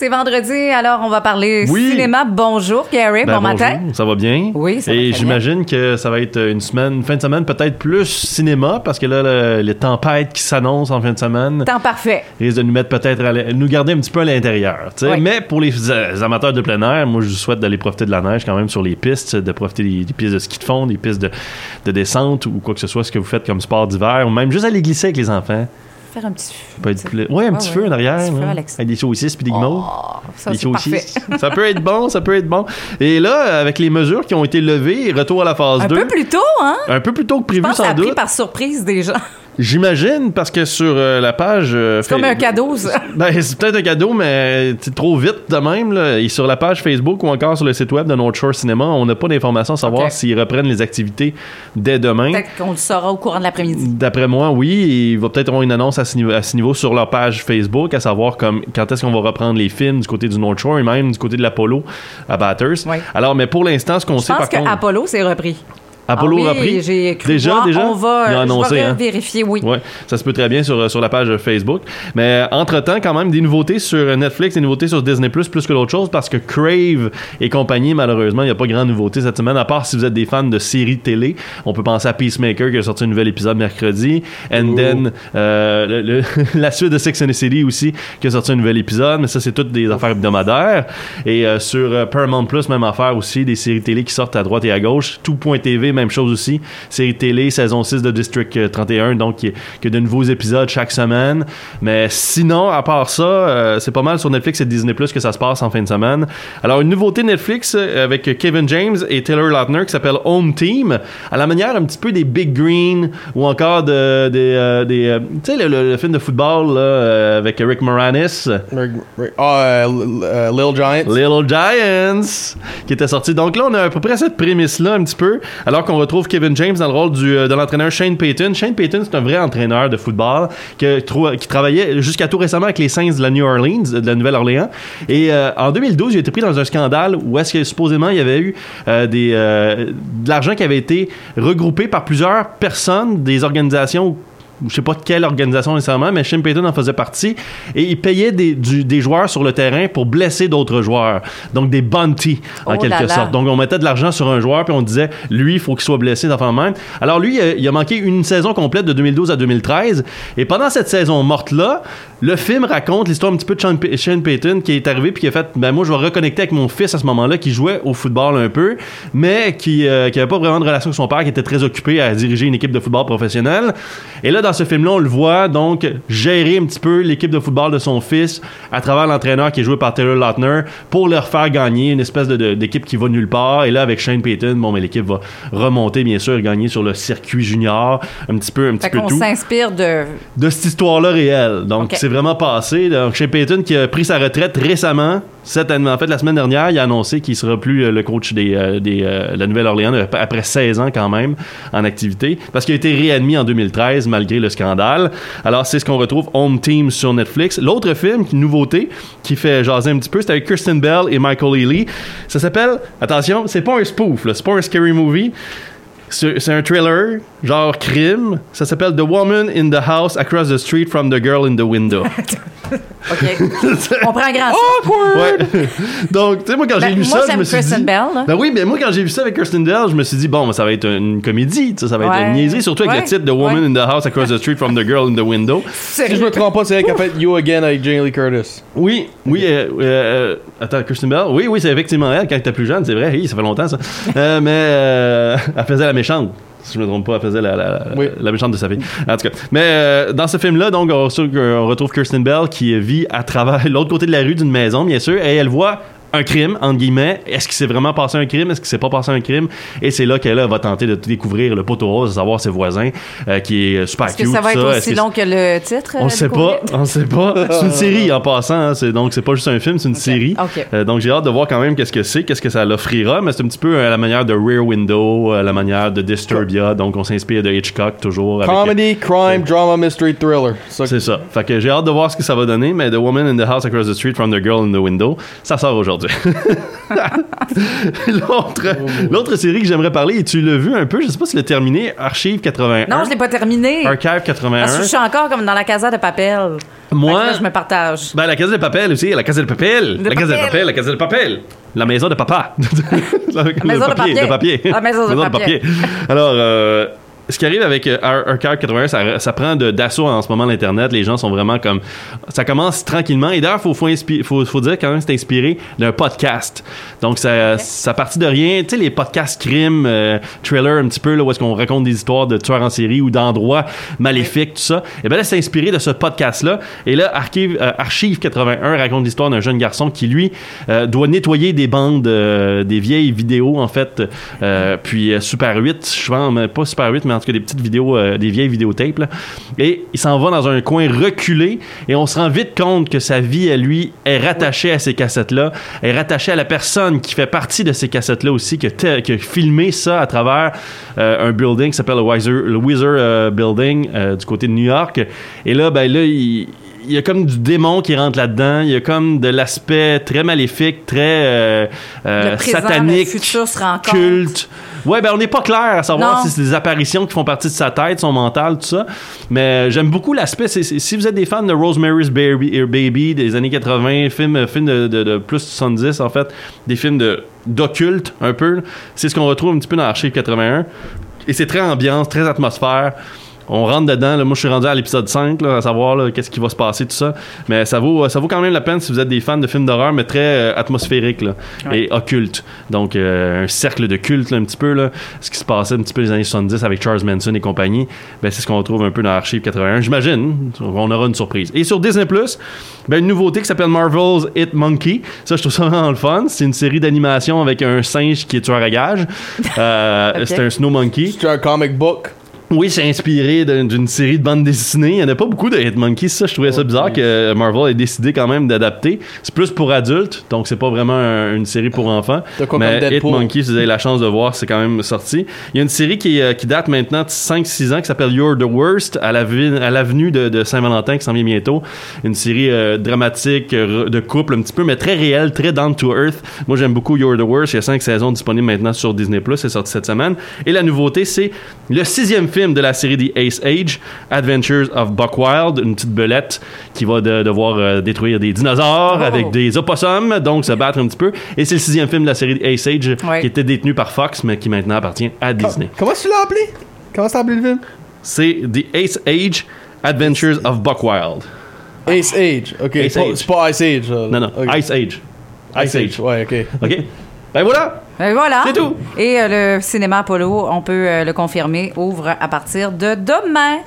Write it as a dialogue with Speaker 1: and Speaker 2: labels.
Speaker 1: C'est vendredi, alors on va parler
Speaker 2: Oui.
Speaker 1: cinéma. Bonjour, Gary.
Speaker 2: Ben,
Speaker 1: bon matin.
Speaker 2: ça va bien?
Speaker 1: Oui, ça
Speaker 2: Et j'imagine que ça va être une semaine, fin de semaine peut-être plus cinéma, parce que là, le- les tempêtes qui s'annoncent en fin de semaine
Speaker 1: Temps parfait.
Speaker 2: risquent de nous mettre peut-être nous garder un petit peu à l'intérieur.
Speaker 1: Oui.
Speaker 2: Mais pour les euh, amateurs de plein air, moi je vous souhaite d'aller profiter de la neige quand même sur les pistes, de profiter des, des pistes de ski de fond, des pistes de, de descente ou quoi que ce soit, ce que vous faites comme sport d'hiver, ou même juste aller glisser avec les enfants.
Speaker 1: Faire un petit.
Speaker 2: Ça peut être pla- Ouais, un
Speaker 1: Ouais,
Speaker 2: petit
Speaker 1: ouais.
Speaker 2: feu en arrière,
Speaker 1: Un petit feu
Speaker 2: avec des saucisses puis des guimauves.
Speaker 1: Oh, ça, parfait.
Speaker 2: saucisses. ça peut être bon, ça peut être bon. Et là, avec les mesures qui ont été levées, retour à la phase
Speaker 1: Un
Speaker 2: 2.
Speaker 1: peu plus tôt, hein?
Speaker 2: Un peu plus tôt que
Speaker 1: Je
Speaker 2: prévu,
Speaker 1: pense que ça
Speaker 2: sans
Speaker 1: a pris par surprise des gens.
Speaker 2: J'imagine, parce que sur euh, la page. euh,
Speaker 1: C'est comme un cadeau, ça.
Speaker 2: Ben, c'est peut-être un cadeau, mais c'est trop vite de même. Là. Et sur la page Facebook ou encore sur le site web de North Shore Cinéma, on n'a pas d'informations à savoir
Speaker 1: Ok.
Speaker 2: s'ils reprennent les activités dès demain.
Speaker 1: Peut-être qu'on le saura au courant de l'après-midi.
Speaker 2: D'après moi, oui. et Il va peut-être avoir une annonce à ce, niveau, à ce niveau sur leur page Facebook, à savoir comme, quand est-ce qu'on va reprendre les films du côté du North Shore et même du côté de l'Apollo à Batters.
Speaker 1: Oui.
Speaker 2: Alors, mais pour l'instant, ce qu'on
Speaker 1: Je
Speaker 2: sait
Speaker 1: pense
Speaker 2: par
Speaker 1: que
Speaker 2: contre.
Speaker 1: Apollo s'est repris.
Speaker 2: Apollo
Speaker 1: Ah oui,
Speaker 2: repris.
Speaker 1: J'ai cru
Speaker 2: Déjà,
Speaker 1: voir.
Speaker 2: déjà?
Speaker 1: On va, je vais
Speaker 2: hein?
Speaker 1: vérifier, oui.
Speaker 2: Ouais, ça se peut très bien sur, sur la page Facebook. Mais entre-temps, quand même, des nouveautés sur Netflix, des nouveautés sur Disney+, plus que d'autres choses, parce que Crave et compagnie, malheureusement, il n'y a pas grand nouveauté cette semaine, à part si vous êtes des fans de séries télé. On peut penser à Peacemaker, qui a sorti un nouvel épisode mercredi. And then, euh, le- le- la suite de Sex and the City aussi, qui a sorti un nouvel épisode. Mais ça, c'est toutes des affaires hebdomadaires. Et euh, sur euh, Paramount Plus, même affaire aussi, des séries télé qui sortent à droite et à gauche. Tout.tv, même chose aussi. Série télé, saison 6 de District euh, 31, donc qui, a de nouveaux épisodes chaque semaine. Mais sinon, à part ça, euh, c'est pas mal sur Netflix et Disney Plus que ça se passe en fin de semaine. Alors, une nouveauté Netflix euh, avec Kevin James et Taylor Lautner qui s'appelle Home Team, à la manière un petit peu des Big Green ou encore de, des, euh, des, euh, tu sais, le, le- le film de football là, euh, avec Rick Moranis.
Speaker 3: Ah, euh, euh, Little Giants.
Speaker 2: Little Giants qui était sorti. Donc là, on a à peu près cette prémisse-là un petit peu, alors qu'on retrouve Kevin James dans le rôle du, euh, de l'entraîneur Shane Payton. Shane Payton, c'est un vrai entraîneur de football qui travaillait jusqu'à tout récemment avec les Saints de la New Orleans, de la Nouvelle-Orléans. Et euh, en 2012, il a été pris dans un scandale où est-ce que supposément il y avait eu euh, euh, de l'argent qui avait été regroupé par plusieurs personnes, des organisations je sais pas de quelle organisation nécessairement, mais Shane Payton en faisait partie, et il payait des, du- des joueurs sur le terrain pour blesser d'autres joueurs. Donc des bounties, en
Speaker 1: Oh
Speaker 2: quelque
Speaker 1: là là.
Speaker 2: sorte. Donc on mettait de l'argent sur un joueur, puis on disait, lui, il faut qu'il soit blessé d'enfant même. Alors lui, euh, il a manqué une saison complète de 2012 à 2013, et pendant cette saison morte-là, le film raconte l'histoire un petit peu de Shane Payton qui est arrivé, puis qui a fait, ben moi, je vais reconnecter avec mon fils à ce moment-là, qui jouait au football un peu, mais qui euh, qui avait pas vraiment de relation avec son père, qui était très occupé à diriger une équipe de football professionnelle. Et là, dans ce film-là, on le voit donc gérer un petit peu l'équipe de football de son fils à travers l'entraîneur qui est joué par Taylor Lautner pour leur faire gagner une espèce de- de- d'équipe qui va nulle part. Et là, avec Shane Payton, bon, mais l'équipe va remonter, bien sûr, gagner sur le circuit junior, un petit peu, un petit
Speaker 1: Fait
Speaker 2: peu
Speaker 1: qu'on
Speaker 2: tout
Speaker 1: s'inspire de.
Speaker 2: de cette histoire-là réelle. Donc, c'est vraiment passé. Donc, chez Payton, qui a pris sa retraite récemment, cette année, en fait, la semaine dernière, il a annoncé qu'il sera plus euh, le coach des, euh, des, euh, de la Nouvelle-Orléans ap- après 16 ans quand même en activité, parce qu'il a été réadmis en 2013 malgré le scandale. Alors, c'est ce qu'on retrouve Home Team sur Netflix. L'autre film, une nouveauté, qui fait jaser un petit peu, c'est avec Kirsten Bell et Michael Ealy. Ça s'appelle, attention, c'est pas un spoof, c'est pas un scary movie. C'est un thriller, genre crime. Ça s'appelle The Woman in the House Across the Street from the Girl in the Window.
Speaker 1: OK. On prend un grand.
Speaker 2: ouais. Donc, tu sais, moi, quand j'ai
Speaker 1: Ben,
Speaker 2: lu
Speaker 1: moi,
Speaker 2: ça, je me suis
Speaker 1: Kristen
Speaker 2: dit...
Speaker 1: Bell, là.
Speaker 2: Ben oui, mais moi, quand j'ai vu ça avec Kirsten Bell, je me suis dit, bon, ben, ça va être une comédie, ça va être une niaiserie, surtout avec
Speaker 1: Ouais.
Speaker 2: le titre The Woman
Speaker 1: Ouais.
Speaker 2: in the House Across the Street from the Girl in the Window.
Speaker 3: Si je me trompe pas, c'est elle qui a fait You Again avec Jamie Lee Curtis.
Speaker 2: Oui, oui, euh, euh, euh, attends, Kirsten Bell, oui, oui, c'est effectivement elle quand elle était plus jeune, c'est vrai, Hi, ça fait longtemps ça. Euh, mais euh, elle faisait la méchante. Si je me trompe pas, elle faisait la, la,
Speaker 3: Oui.
Speaker 2: la méchante de sa fille. En tout cas. Mais euh, dans ce film-là, donc, on, retrouve- on retrouve Kirsten Bell qui vit à travers l'autre côté de la rue d'une maison, bien sûr, et elle voit un crime, entre guillemets. Est-ce qu'il s'est vraiment passé un crime? Est-ce qu'il s'est pas passé un crime? Et c'est là qu'elle va tenter de découvrir le poteau rose, à savoir ses voisins, euh, qui est super
Speaker 1: Est-ce que
Speaker 2: cute.
Speaker 1: ça va être aussi
Speaker 2: que
Speaker 1: long que le titre?
Speaker 2: on
Speaker 1: euh,
Speaker 2: sait pas, on sait pas. C'est une série en passant, hein, c'est donc c'est pas juste un film, c'est une série.
Speaker 1: ok.
Speaker 2: Euh, donc j'ai hâte de voir quand même qu'est-ce que c'est, qu'est-ce que ça l'offrira, mais c'est un petit peu euh, à la manière de Rear Window, à la manière de Disturbia, donc on s'inspire de Hitchcock toujours. avec-
Speaker 3: Comedy, crime, drama, mystery, thriller.
Speaker 2: C'est ça. Fait que j'ai hâte de voir ce que ça va donner, mais The Woman in the House Across the Street from the Girl in the Window, ça sort aujourd'hui. l'autre, l'autre série que j'aimerais parler, et tu l'as vu un peu, je sais pas si tu l'as terminé, Archive 81.
Speaker 1: Non, je l'ai pas terminé.
Speaker 2: Archive 81.
Speaker 1: Parce que je suis encore comme dans la casa de Papel.
Speaker 2: Moi,
Speaker 1: là, je me partage.
Speaker 2: ben, la Casa de Papel aussi, la Casa de Papel.
Speaker 1: De
Speaker 2: La Casa de
Speaker 1: Papel.
Speaker 2: La Casa de Papel. La maison de papa. la
Speaker 1: maison de papier.
Speaker 2: de papier.
Speaker 1: La maison de papier.
Speaker 2: Alors, euh, ce qui arrive avec euh, Ar- Arcade 81, ça, ça prend d'assaut en ce moment l'Internet. Les gens sont vraiment comme... Ça commence tranquillement. Et d'ailleurs, il faut, faut, inspi- faut, faut dire quand même que c'est inspiré d'un podcast. Donc, ça, ça partit de rien. Tu sais, les podcasts crime, euh, thriller un petit peu, là, où est-ce qu'on raconte des histoires de tueurs en série ou d'endroits maléfiques, tout ça. Et bien là, c'est inspiré de ce podcast-là. Et là, Archive, euh, Archive 81 raconte l'histoire d'un jeune garçon qui, lui, euh, doit nettoyer des bandes, euh, des vieilles vidéos, en fait. Euh, puis euh, Super 8, je pense, pas Super 8, mais en tout cas des petites vidéos, euh, des vieilles vidéotapes. là. Et il s'en va dans un coin reculé et on se rend vite compte que sa vie à lui est rattachée à ces cassettes-là, est rattachée à la personne qui fait partie de ces cassettes-là aussi, qui a, te- qui a filmé ça à travers euh, un building qui s'appelle le Weiser, le Weiser euh, Building du côté de New York. Et là, ben là, il il y a comme du démon qui rentre là-dedans. Il y a comme de l'aspect très maléfique, très euh, euh,
Speaker 1: le présent,
Speaker 2: satanique,
Speaker 1: le futur se rencontre.
Speaker 2: culte. Ouais, ben on n'est pas clair à savoir
Speaker 1: Non.
Speaker 2: si c'est des apparitions qui font partie de sa tête, son mental, tout ça. Mais j'aime beaucoup l'aspect. Si vous êtes des fans de Rosemary's Baby, euh, Baby des années 80, films, films de, de- de plus de 70 en fait, des films de d'occulte un peu, c'est ce qu'on retrouve un petit peu dans Archive 81. Et c'est très ambiance, très atmosphère. On rentre dedans. Là, moi, je suis rendu à l'épisode 5, là, à savoir qu'est-ce qui va se passer, tout ça. Mais ça vaut, ça vaut quand même la peine si vous êtes des fans de films d'horreur, mais très euh, atmosphériques là,
Speaker 1: Ouais.
Speaker 2: et occultes. Donc, euh, un cercle de culte, là, un petit peu, là, ce qui se passait un petit peu les années 70 avec Charles Manson et compagnie. Ben, c'est ce qu'on retrouve un peu dans Archive 81. J'imagine. On aura une surprise. Et sur Disney, ben, une nouveauté qui s'appelle Marvel's Hit Monkey. Ça, je trouve ça vraiment le fun. C'est une série d'animation avec un singe qui est tueur à gage. Euh. C'est un Snow Monkey.
Speaker 3: C'est un comic book.
Speaker 2: Oui, c'est inspiré d'un- d'une série de bandes dessinées. Il n'y en a pas beaucoup de Hitmonkey. Ça, je trouvais ça bizarre que Marvel ait décidé quand même d'adapter. C'est plus pour adultes, donc c'est pas vraiment un- une série pour enfants.
Speaker 3: Quoi
Speaker 2: Mais? Hitmonkey, si vous avez la chance de voir, c'est quand même sorti. Il y a une série qui, euh, qui date maintenant de 5-6 ans qui s'appelle You're the Worst à l'avenue de Saint-Valentin qui s'en vient bientôt. Une série euh, dramatique euh, de couple un petit peu, mais très réelle, très down to earth. Moi, j'aime beaucoup You're the Worst. Il y a 5 saisons disponibles maintenant sur Disney+. C'est sorti cette semaine. Et la nouveauté, c'est le sixième film de la série The Ace Age, Adventures of Buck Wild, une petite belette qui va de- devoir euh, détruire des dinosaures
Speaker 1: Oh.
Speaker 2: avec des opossums, donc se battre un petit peu. Et c'est le sixième film de la série The Ace Age
Speaker 1: Ouais.
Speaker 2: qui était détenu par Fox, mais qui maintenant appartient à Disney.
Speaker 3: Comment tu l'as appelé? Comment tu appelé le film?
Speaker 2: C'est The Ace Age, Adventures of Buck Wild.
Speaker 3: Ace Age. Ok. Pas-
Speaker 2: Age.
Speaker 3: C'est pas Ice Age. là.
Speaker 2: Non, non,
Speaker 3: Ok.
Speaker 2: Ice Age. Ice Age.
Speaker 3: Ouais, ok.
Speaker 2: OK? Ben voilà!
Speaker 1: Et voilà.
Speaker 2: C'est tout.
Speaker 1: Et euh, le cinéma Apollo, on peut euh, le confirmer, ouvre à partir de demain.